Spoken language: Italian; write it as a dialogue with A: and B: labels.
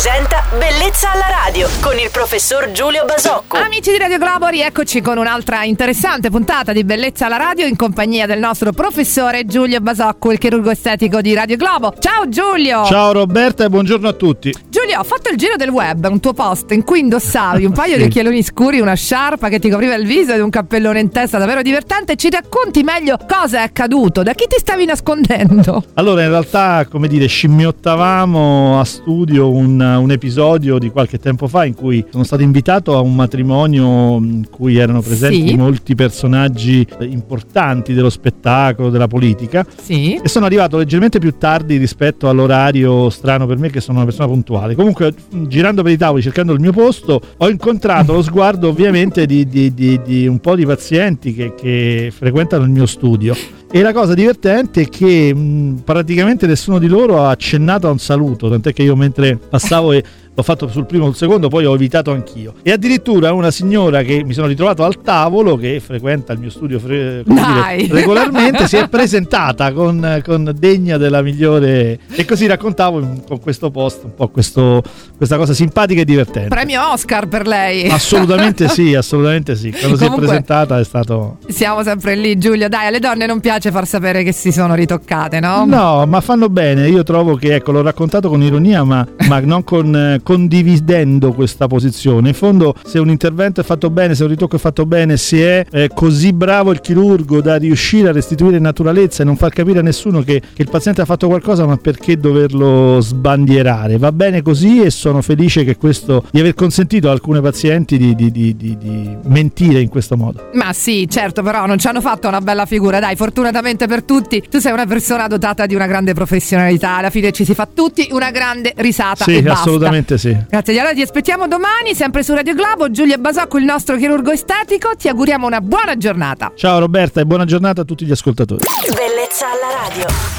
A: presenta Bellezza alla radio con il professor Giulio Basocco.
B: Amici di Radio Globo, rieccoci con un'altra interessante puntata di Bellezza alla radio in compagnia del nostro professore Giulio Basocco, il chirurgo estetico di Radio Globo. Ciao Giulio!
C: Ciao Roberta e buongiorno a tutti.
B: Giulio, ho fatto il giro del web, un tuo post in cui indossavi un paio
C: Sì.
B: di occhialoni scuri, una sciarpa che ti copriva il viso ed un cappellone in testa davvero divertente. Ci racconti meglio cosa è accaduto? Da chi ti stavi nascondendo?
C: Allora, in realtà, come dire, scimmiottavamo a studio un, un episodio di qualche tempo fa in cui sono stato invitato a un matrimonio in cui erano presenti
B: Sì.
C: molti personaggi importanti dello spettacolo, della politica.
B: Sì.
C: E sono arrivato leggermente più tardi rispetto all'orario strano per me, che sono una persona puntuale. Comunque, mh, girando per i tavoli cercando il mio posto, ho incontrato lo sguardo ovviamente di, di- di- di un po' di pazienti che, che frequentano il mio studio. E la cosa divertente è che mh, praticamente nessuno di loro ha accennato a un saluto, tant'è che io mentre passavo e l'ho fatto sul primo o sul secondo, poi ho evitato anch'io. E addirittura una signora che mi sono ritrovato al tavolo, che frequenta il mio studio fre- dire, regolarmente, si è presentata con, con degna della migliore. E così raccontavo con questo post un po' questo- questa cosa simpatica e divertente.
B: Premio Oscar per lei.
C: Assolutamente sì, assolutamente sì. Quando si è
B: Comunque-
C: presentata è stato.
B: Siamo sempre lì, Giulio. Dai, alle donne non piace far sapere che si sono ritoccate, no?
C: No, ma fanno bene. Io trovo che, ecco, l'ho raccontato con ironia, ma, ma non con, eh, condividendo questa posizione. In fondo, se un intervento è fatto bene, se un ritocco è fatto bene, se è eh, così bravo il chirurgo da riuscire a restituire naturalezza e non far capire a nessuno che, che il paziente ha fatto qualcosa, ma perché doverlo sbandierare. Va bene così e sono felice che questo, di aver consentito a alcune pazienti di, di- di- di- mentire in questo modo.
B: Ma sì, certo, però non ci hanno fatto una bella figura. Dai, fortunatamente per tutti, tu sei una persona dotata di una grande professionalità. Alla fine ci si fa tutti una grande risata.
C: Sì, assolutamente sì.
B: Grazie, allora ti aspettiamo domani, sempre su Radio Globo. Giulia Basocco, il nostro chirurgo estetico. Ti auguriamo una buona giornata.
C: Ciao Roberta e buona giornata a tutti gli ascoltatori.
A: Bellezza alla radio.